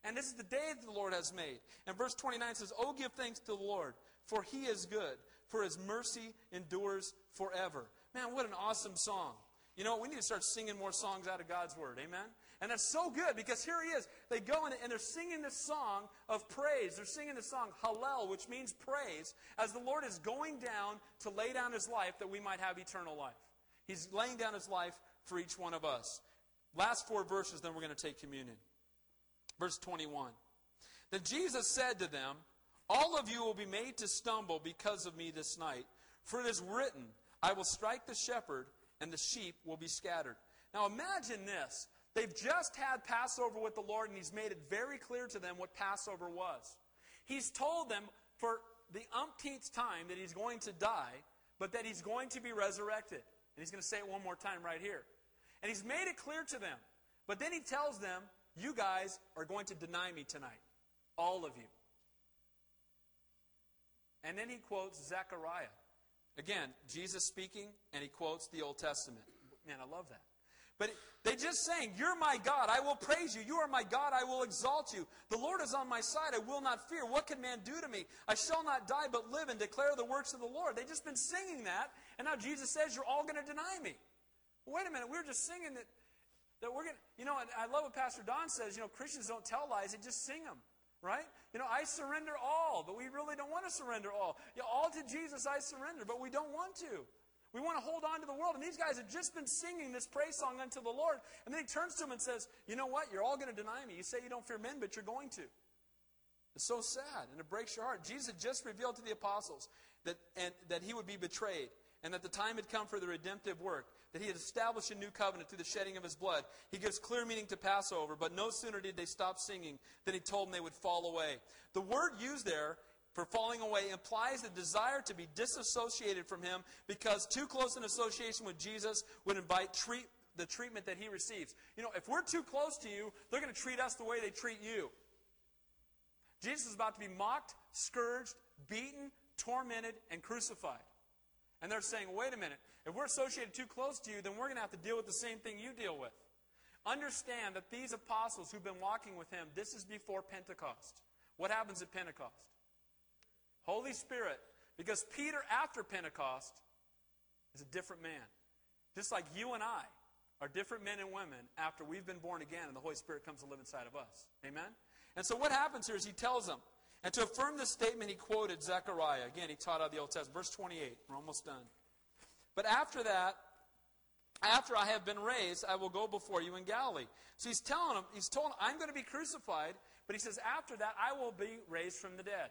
And this is the day that the Lord has made. And verse 29 says, Oh, give thanks to the Lord, for he is good, for his mercy endures forever. Man, what an awesome song. You know, what? we need to start singing more songs out of God's Word. Amen? And that's so good because here he is. They go in and they're singing this song of praise. They're singing the song Hallel, which means praise, as the Lord is going down to lay down his life that we might have eternal life. He's laying down his life for each one of us. Last four verses, then we're going to take communion. Verse 21. Then Jesus said to them, All of you will be made to stumble because of me this night, for it is written, I will strike the shepherd, and the sheep will be scattered. Now imagine this. They've just had Passover with the Lord, and He's made it very clear to them what Passover was. He's told them for the umpteenth time that He's going to die, but that He's going to be resurrected. And He's going to say it one more time right here. And He's made it clear to them. But then He tells them, You guys are going to deny me tonight. All of you. And then He quotes Zechariah. Again, Jesus speaking, and He quotes the Old Testament. Man, I love that. But they just saying, You're my God, I will praise you. You are my God, I will exalt you. The Lord is on my side, I will not fear. What can man do to me? I shall not die, but live and declare the works of the Lord. They've just been singing that, and now Jesus says, You're all going to deny me. Wait a minute, we were just singing that, that we're going to, you know, I love what Pastor Don says, you know, Christians don't tell lies, they just sing them. Right? You know, I surrender all, but we really don't want to surrender all. Yeah, all to Jesus I surrender, but we don't want to. We want to hold on to the world. And these guys have just been singing this praise song unto the Lord. And then he turns to them and says, You know what? You're all going to deny me. You say you don't fear men, but you're going to. It's so sad, and it breaks your heart. Jesus had just revealed to the apostles that, and, that he would be betrayed, and that the time had come for the redemptive work, that he had established a new covenant through the shedding of his blood. He gives clear meaning to Passover, but no sooner did they stop singing than he told them they would fall away. The word used there for falling away implies the desire to be disassociated from him because too close an association with Jesus would invite treat, the treatment that he receives. You know, if we're too close to you, they're going to treat us the way they treat you. Jesus is about to be mocked, scourged, beaten, tormented, and crucified. And they're saying, wait a minute, if we're associated too close to you, then we're going to have to deal with the same thing you deal with. Understand that these apostles who've been walking with him, this is before Pentecost. What happens at Pentecost? Holy Spirit. Because Peter, after Pentecost, is a different man. Just like you and I are different men and women after we've been born again and the Holy Spirit comes to live inside of us. Amen? And so what happens here is he tells them, and to affirm this statement, he quoted Zechariah. Again, he taught out of the Old Testament. Verse 28. We're almost done. But after that, after I have been raised, I will go before you in Galilee. So he's telling him, he's told them, I'm going to be crucified, but he says, after that, I will be raised from the dead.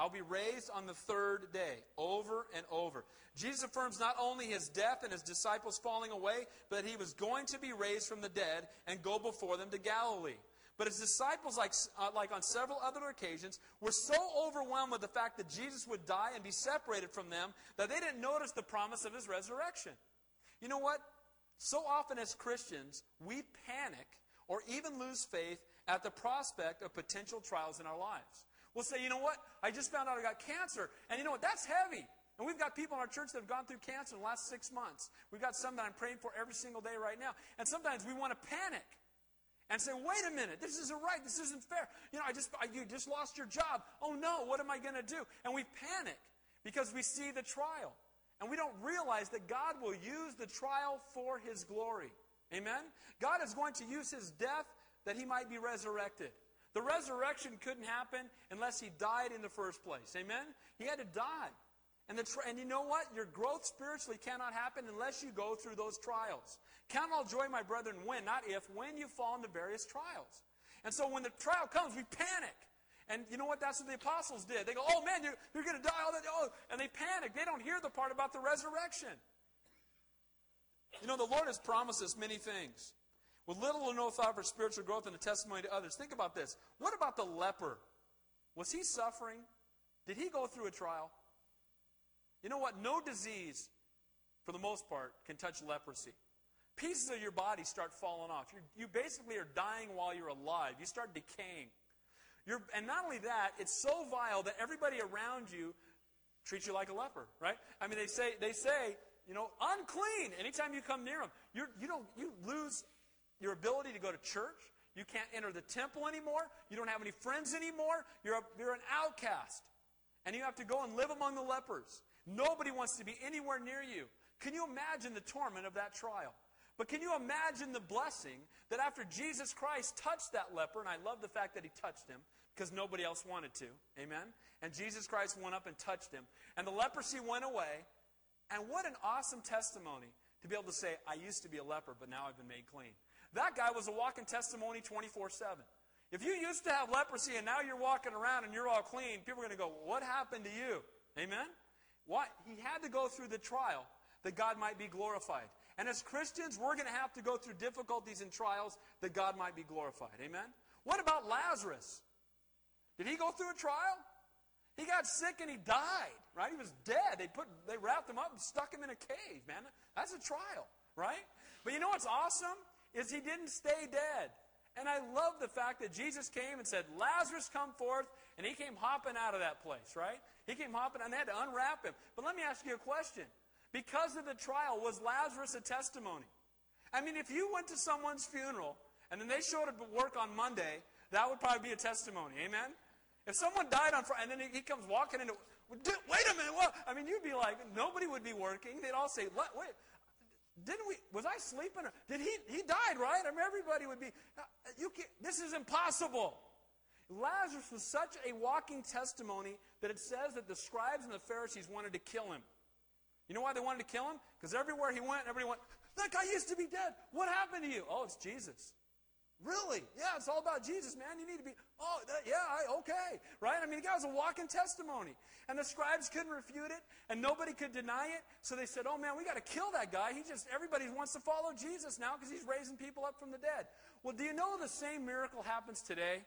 I'll be raised on the third day, over and over. Jesus affirms not only his death and his disciples falling away, but he was going to be raised from the dead and go before them to Galilee. But his disciples, like, uh, like on several other occasions, were so overwhelmed with the fact that Jesus would die and be separated from them that they didn't notice the promise of his resurrection. You know what? So often as Christians, we panic or even lose faith at the prospect of potential trials in our lives. We'll say, you know what? I just found out I got cancer. And you know what? That's heavy. And we've got people in our church that have gone through cancer in the last six months. We've got some that I'm praying for every single day right now. And sometimes we want to panic and say, wait a minute, this isn't right. This isn't fair. You know, I just, I, you just lost your job. Oh no, what am I going to do? And we panic because we see the trial. And we don't realize that God will use the trial for His glory. Amen? God is going to use His death that He might be resurrected. The resurrection couldn't happen unless he died in the first place. Amen? He had to die. And, the and you know what? Your growth spiritually cannot happen unless you go through those trials. Count all joy, my brethren, when, not if, when you fall into various trials. And so when the trial comes, we panic. And you know what? That's what the apostles did. They go, oh man, you're, you're going to die. All that, oh, and they panic. They don't hear the part about the resurrection. You know, the Lord has promised us many things. With little or no thought for spiritual growth and a testimony to others. Think about this. What about the leper? Was he suffering? Did he go through a trial? You know what? No disease, for the most part, can touch leprosy. Pieces of your body start falling off. You're, you basically are dying while you're alive. You start decaying. You're, and not only that, it's so vile that everybody around you treats you like a leper, right? I mean, they say, they say you know, unclean anytime you come near them. You're, you, don't, you lose your ability to go to church. You can't enter the temple anymore. You don't have any friends anymore. You're, a, you're an outcast. And you have to go and live among the lepers. Nobody wants to be anywhere near you. Can you imagine the torment of that trial? But can you imagine the blessing that after Jesus Christ touched that leper, and I love the fact that he touched him because nobody else wanted to, amen? And Jesus Christ went up and touched him, and the leprosy went away. And what an awesome testimony to be able to say, I used to be a leper, but now I've been made clean. That guy was a walking testimony 24 7. If you used to have leprosy and now you're walking around and you're all clean, people are going to go, What happened to you? Amen? What? He had to go through the trial that God might be glorified. And as Christians, we're going to have to go through difficulties and trials that God might be glorified. Amen? What about Lazarus? Did he go through a trial? He got sick and he died, right? He was dead. They put they wrapped him up and stuck him in a cave, man. That's a trial, right? But you know what's awesome? is he didn't stay dead. And I love the fact that Jesus came and said, Lazarus, come forth. And he came hopping out of that place, right? He came hopping, and they had to unwrap him. But let me ask you a question. Because of the trial, was Lazarus a testimony? I mean, if you went to someone's funeral and then they showed up at work on Monday, that would probably be a testimony. Amen? If someone died on Friday and then he comes walking into, wait a minute, what? I mean, you'd be like, nobody would be working. They'd all say, wait, didn't we? Was I sleeping? Did he? He died, right? I mean, everybody would be. Uh, you can't, this is impossible. Lazarus was such a walking testimony that it says that the scribes and the Pharisees wanted to kill him. You know why they wanted to kill him? Because everywhere he went, everybody went, "That guy used to be dead. What happened to you?" Oh, it's Jesus. Really? Yeah, it's all about Jesus, man. You need to be, oh, that, yeah, I, okay. Right? I mean, the guy was a walking testimony. And the scribes couldn't refute it, and nobody could deny it. So they said, oh, man, we got to kill that guy. He just, everybody wants to follow Jesus now because he's raising people up from the dead. Well, do you know the same miracle happens today?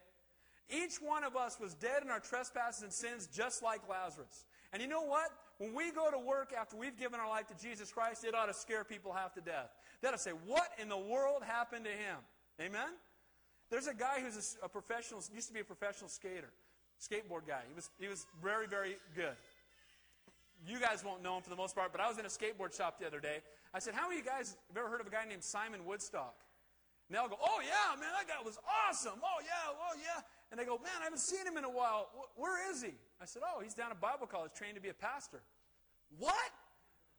Each one of us was dead in our trespasses and sins, just like Lazarus. And you know what? When we go to work after we've given our life to Jesus Christ, it ought to scare people half to death. They ought to say, What in the world happened to him? Amen? There's a guy who's a, a professional, used to be a professional skater, skateboard guy. He was, he was very, very good. You guys won't know him for the most part, but I was in a skateboard shop the other day. I said, How many of you guys have ever heard of a guy named Simon Woodstock? And they all go, Oh, yeah, man, that guy was awesome. Oh, yeah, oh, yeah. And they go, Man, I haven't seen him in a while. Where is he? I said, Oh, he's down at Bible college trained to be a pastor. What?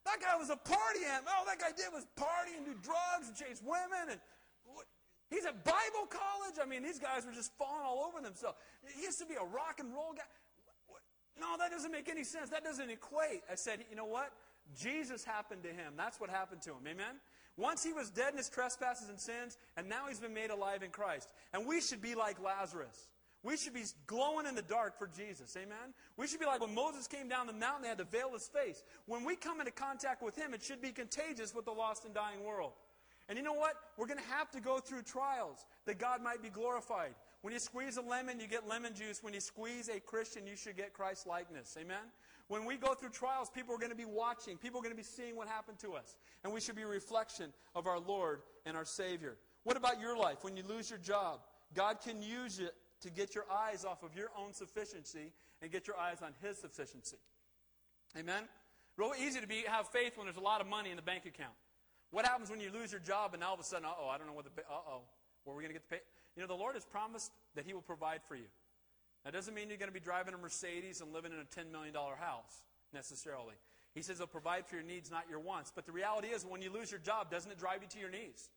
That guy was a party animal. Oh, all that guy did was party and do drugs and chase women. And He's at Bible college. I mean, these guys were just falling all over themselves. He used to be a rock and roll guy. No, that doesn't make any sense. That doesn't equate. I said, you know what? Jesus happened to him. That's what happened to him. Amen? Once he was dead in his trespasses and sins, and now he's been made alive in Christ. And we should be like Lazarus. We should be glowing in the dark for Jesus. Amen? We should be like when Moses came down the mountain, they had to veil his face. When we come into contact with him, it should be contagious with the lost and dying world. And you know what? We're going to have to go through trials that God might be glorified. When you squeeze a lemon, you get lemon juice. When you squeeze a Christian, you should get Christ likeness. Amen? When we go through trials, people are going to be watching. People are going to be seeing what happened to us. And we should be a reflection of our Lord and our Savior. What about your life? When you lose your job, God can use it to get your eyes off of your own sufficiency and get your eyes on His sufficiency. Amen? Real easy to be have faith when there's a lot of money in the bank account. What happens when you lose your job and all of a sudden, oh, I don't know what the, uh oh, where are we going to get the pay? You know, the Lord has promised that He will provide for you. That doesn't mean you're going to be driving a Mercedes and living in a $10 million house necessarily. He says He'll provide for your needs, not your wants. But the reality is, when you lose your job, doesn't it drive you to your knees?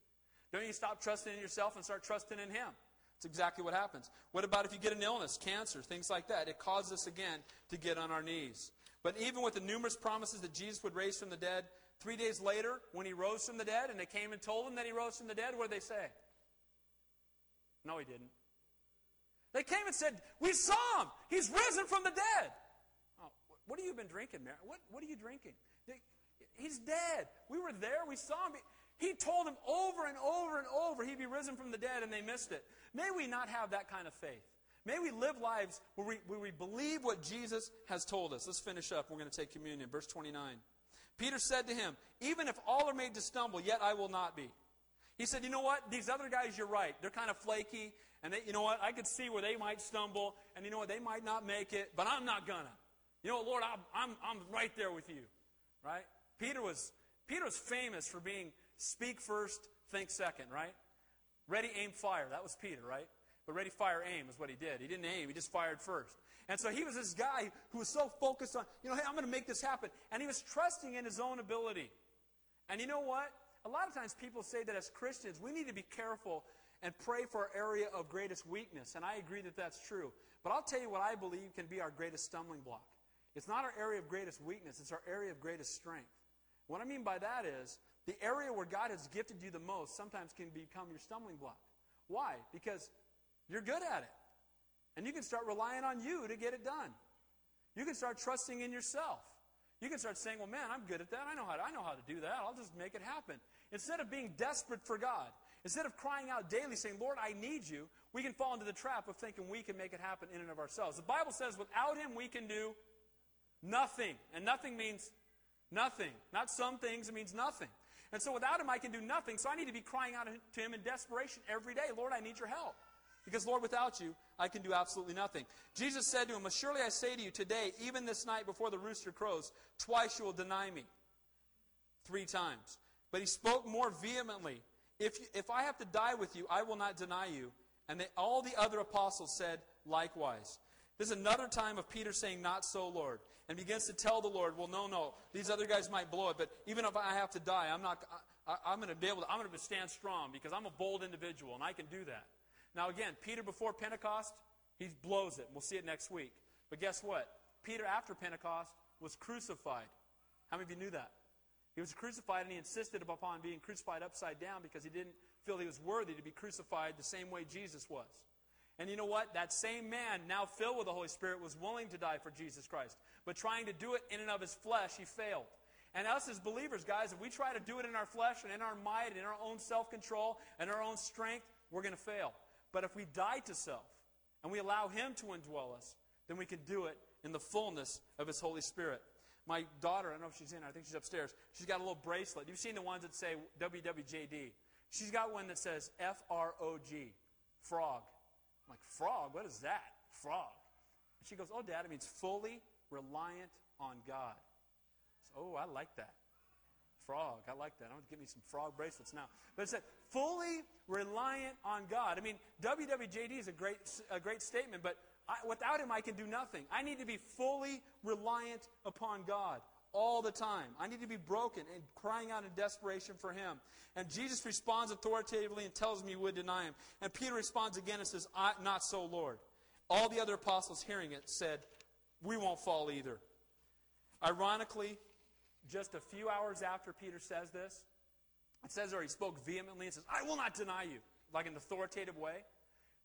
Don't you stop trusting in yourself and start trusting in Him? It's exactly what happens. What about if you get an illness, cancer, things like that? It causes us again to get on our knees. But even with the numerous promises that Jesus would raise from the dead, Three days later, when he rose from the dead, and they came and told him that he rose from the dead, what did they say? No, he didn't. They came and said, We saw him. He's risen from the dead. Oh, what have you been drinking, Mary? What, what are you drinking? He's dead. We were there. We saw him. He told them over and over and over he'd be risen from the dead, and they missed it. May we not have that kind of faith. May we live lives where we, where we believe what Jesus has told us. Let's finish up. We're going to take communion. Verse 29. Peter said to him, Even if all are made to stumble, yet I will not be. He said, You know what? These other guys, you're right. They're kind of flaky. And they, you know what? I could see where they might stumble. And you know what? They might not make it. But I'm not going to. You know what, Lord? I'm, I'm, I'm right there with you. Right? Peter was, Peter was famous for being speak first, think second, right? Ready, aim, fire. That was Peter, right? But ready, fire, aim is what he did. He didn't aim, he just fired first. And so he was this guy who was so focused on, you know, hey, I'm going to make this happen. And he was trusting in his own ability. And you know what? A lot of times people say that as Christians, we need to be careful and pray for our area of greatest weakness. And I agree that that's true. But I'll tell you what I believe can be our greatest stumbling block. It's not our area of greatest weakness, it's our area of greatest strength. What I mean by that is the area where God has gifted you the most sometimes can become your stumbling block. Why? Because you're good at it. And you can start relying on you to get it done. You can start trusting in yourself. You can start saying, "Well, man, I'm good at that. I know how to, I know how to do that. I'll just make it happen." Instead of being desperate for God, instead of crying out daily saying, "Lord, I need you," we can fall into the trap of thinking we can make it happen in and of ourselves. The Bible says, "Without him we can do nothing." And nothing means nothing. Not some things, it means nothing. And so without him I can do nothing. So I need to be crying out to him in desperation every day, "Lord, I need your help." Because, Lord, without you, I can do absolutely nothing. Jesus said to him, Surely I say to you, today, even this night before the rooster crows, twice you will deny me. Three times. But he spoke more vehemently. If, you, if I have to die with you, I will not deny you. And they, all the other apostles said likewise. This is another time of Peter saying, Not so, Lord. And begins to tell the Lord, Well, no, no. These other guys might blow it, but even if I have to die, I'm not. I, am going to be able to. I'm going to stand strong because I'm a bold individual and I can do that. Now, again, Peter before Pentecost, he blows it. We'll see it next week. But guess what? Peter after Pentecost was crucified. How many of you knew that? He was crucified and he insisted upon being crucified upside down because he didn't feel he was worthy to be crucified the same way Jesus was. And you know what? That same man, now filled with the Holy Spirit, was willing to die for Jesus Christ. But trying to do it in and of his flesh, he failed. And us as believers, guys, if we try to do it in our flesh and in our might and in our own self control and our own strength, we're going to fail. But if we die to self and we allow Him to indwell us, then we can do it in the fullness of His Holy Spirit. My daughter, I don't know if she's in, I think she's upstairs. She's got a little bracelet. You've seen the ones that say WWJD. She's got one that says F R O G, frog. I'm like, frog? What is that? Frog. And she goes, Oh, Dad, it means fully reliant on God. So, oh, I like that frog. I like that. I'm going to give me some frog bracelets now. But it said, fully reliant on God. I mean, WWJD is a great, a great statement, but I, without Him, I can do nothing. I need to be fully reliant upon God all the time. I need to be broken and crying out in desperation for Him. And Jesus responds authoritatively and tells me he would deny Him. And Peter responds again and says, Not so, Lord. All the other apostles hearing it said, We won't fall either. Ironically, just a few hours after Peter says this, it says there he spoke vehemently and says, I will not deny you, like an authoritative way.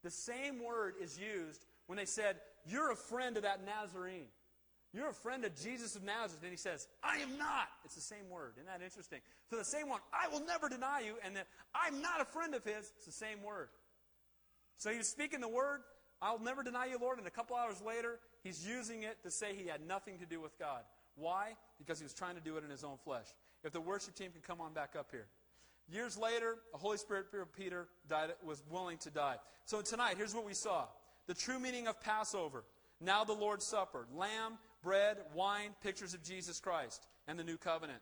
The same word is used when they said, You're a friend of that Nazarene. You're a friend of Jesus of Nazareth. And he says, I am not. It's the same word. Isn't that interesting? So the same one, I will never deny you, and then I'm not a friend of his. It's the same word. So he was speaking the word, I'll never deny you, Lord, and a couple hours later, he's using it to say he had nothing to do with God. Why? Because he was trying to do it in his own flesh. If the worship team can come on back up here. Years later, the Holy Spirit Peter died, was willing to die. So tonight, here's what we saw. The true meaning of Passover. Now the Lord's Supper. Lamb, bread, wine, pictures of Jesus Christ and the new covenant.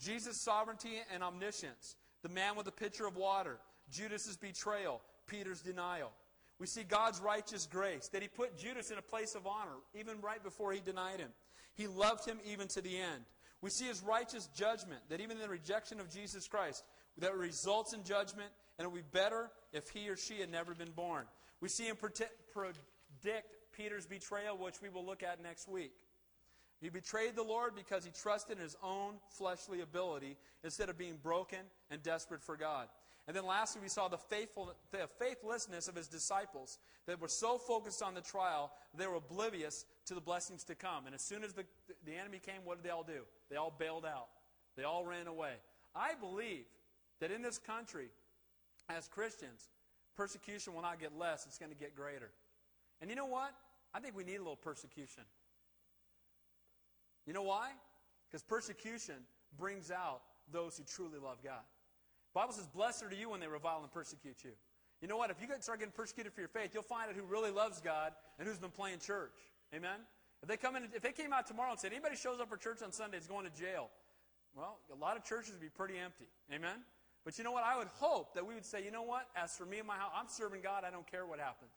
Jesus' sovereignty and omniscience. The man with the pitcher of water. Judas' betrayal. Peter's denial. We see God's righteous grace, that he put Judas in a place of honor, even right before he denied him. He loved him even to the end. We see his righteous judgment, that even in the rejection of Jesus Christ, that results in judgment, and it would be better if he or she had never been born. We see him predict Peter's betrayal, which we will look at next week. He betrayed the Lord because he trusted in his own fleshly ability instead of being broken and desperate for God. And then lastly, we saw the, faithful, the faithlessness of his disciples that were so focused on the trial, they were oblivious to the blessings to come. And as soon as the, the enemy came, what did they all do? They all bailed out, they all ran away. I believe that in this country, as Christians, persecution will not get less, it's going to get greater. And you know what? I think we need a little persecution. You know why? Because persecution brings out those who truly love God. The Bible says, Blessed are you when they revile and persecute you. You know what? If you start getting persecuted for your faith, you'll find out who really loves God and who's been playing church. Amen? If they come in, if they came out tomorrow and said, anybody shows up for church on Sunday is going to jail, well, a lot of churches would be pretty empty. Amen? But you know what? I would hope that we would say, you know what? As for me and my house, I'm serving God. I don't care what happens.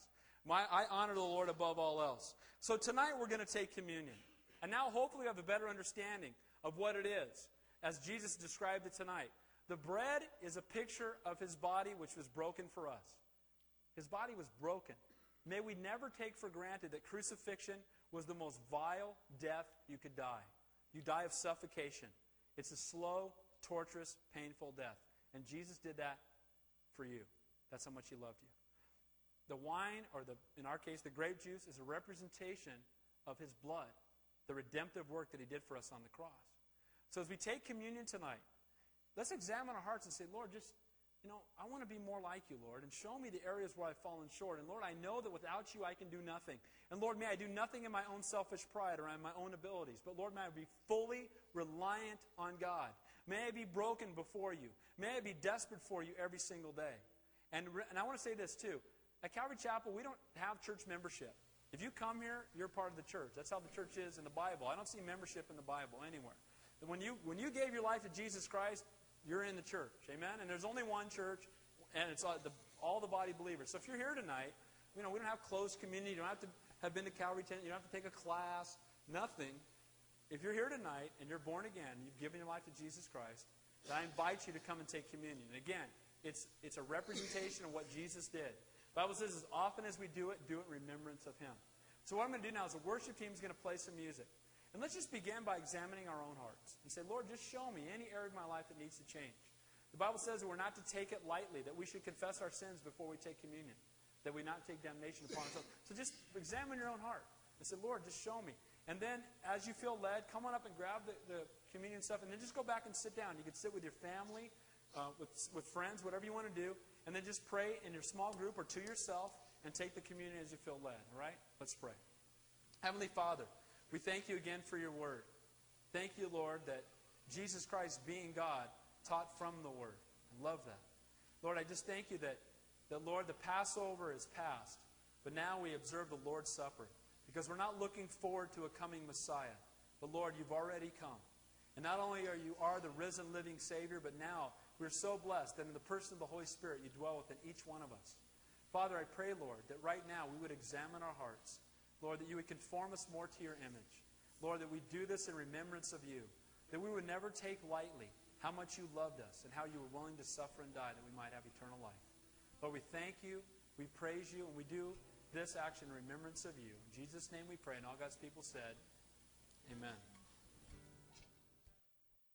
My, I honor the Lord above all else. So tonight we're going to take communion. And now hopefully we have a better understanding of what it is as Jesus described it tonight. The bread is a picture of his body which was broken for us. His body was broken. May we never take for granted that crucifixion was the most vile death you could die. You die of suffocation. It's a slow, torturous, painful death. And Jesus did that for you. That's how much he loved you. The wine, or the, in our case, the grape juice, is a representation of his blood, the redemptive work that he did for us on the cross. So as we take communion tonight, let's examine our hearts and say, Lord, just, you know, I want to be more like you, Lord, and show me the areas where I've fallen short. And Lord, I know that without you I can do nothing. And Lord, may I do nothing in my own selfish pride or in my own abilities. But Lord, may I be fully reliant on God. May I be broken before you. May I be desperate for you every single day. And, and I want to say this too. At Calvary Chapel, we don't have church membership. If you come here, you're part of the church. That's how the church is in the Bible. I don't see membership in the Bible anywhere. When you, when you gave your life to Jesus Christ, you're in the church. Amen? And there's only one church, and it's all the, all the body believers. So if you're here tonight, you know, we don't have close communion. You don't have to have been to Calvary tent. You don't have to take a class. Nothing. If you're here tonight and you're born again, you've given your life to Jesus Christ, then I invite you to come and take communion. And again, it's, it's a representation of what Jesus did. Bible says, as often as we do it, do it in remembrance of Him. So what I'm going to do now is the worship team is going to play some music. And let's just begin by examining our own hearts and say, Lord, just show me any area of my life that needs to change. The Bible says that we're not to take it lightly, that we should confess our sins before we take communion, that we not take damnation upon ourselves. So just examine your own heart and say, Lord, just show me. And then, as you feel led, come on up and grab the, the communion stuff, and then just go back and sit down. You can sit with your family, uh, with, with friends, whatever you want to do, and then just pray in your small group or to yourself and take the communion as you feel led. All right? Let's pray. Heavenly Father, we thank you again for your word. Thank you, Lord, that Jesus Christ, being God, taught from the word. I love that. Lord, I just thank you that, that, Lord, the Passover is past, but now we observe the Lord's Supper because we're not looking forward to a coming Messiah. But, Lord, you've already come. And not only are you are the risen, living Savior, but now we're so blessed that in the person of the Holy Spirit you dwell within each one of us. Father, I pray, Lord, that right now we would examine our hearts Lord, that you would conform us more to your image. Lord, that we do this in remembrance of you. That we would never take lightly how much you loved us and how you were willing to suffer and die that we might have eternal life. Lord, we thank you, we praise you, and we do this action in remembrance of you. In Jesus' name we pray, and all God's people said, Amen.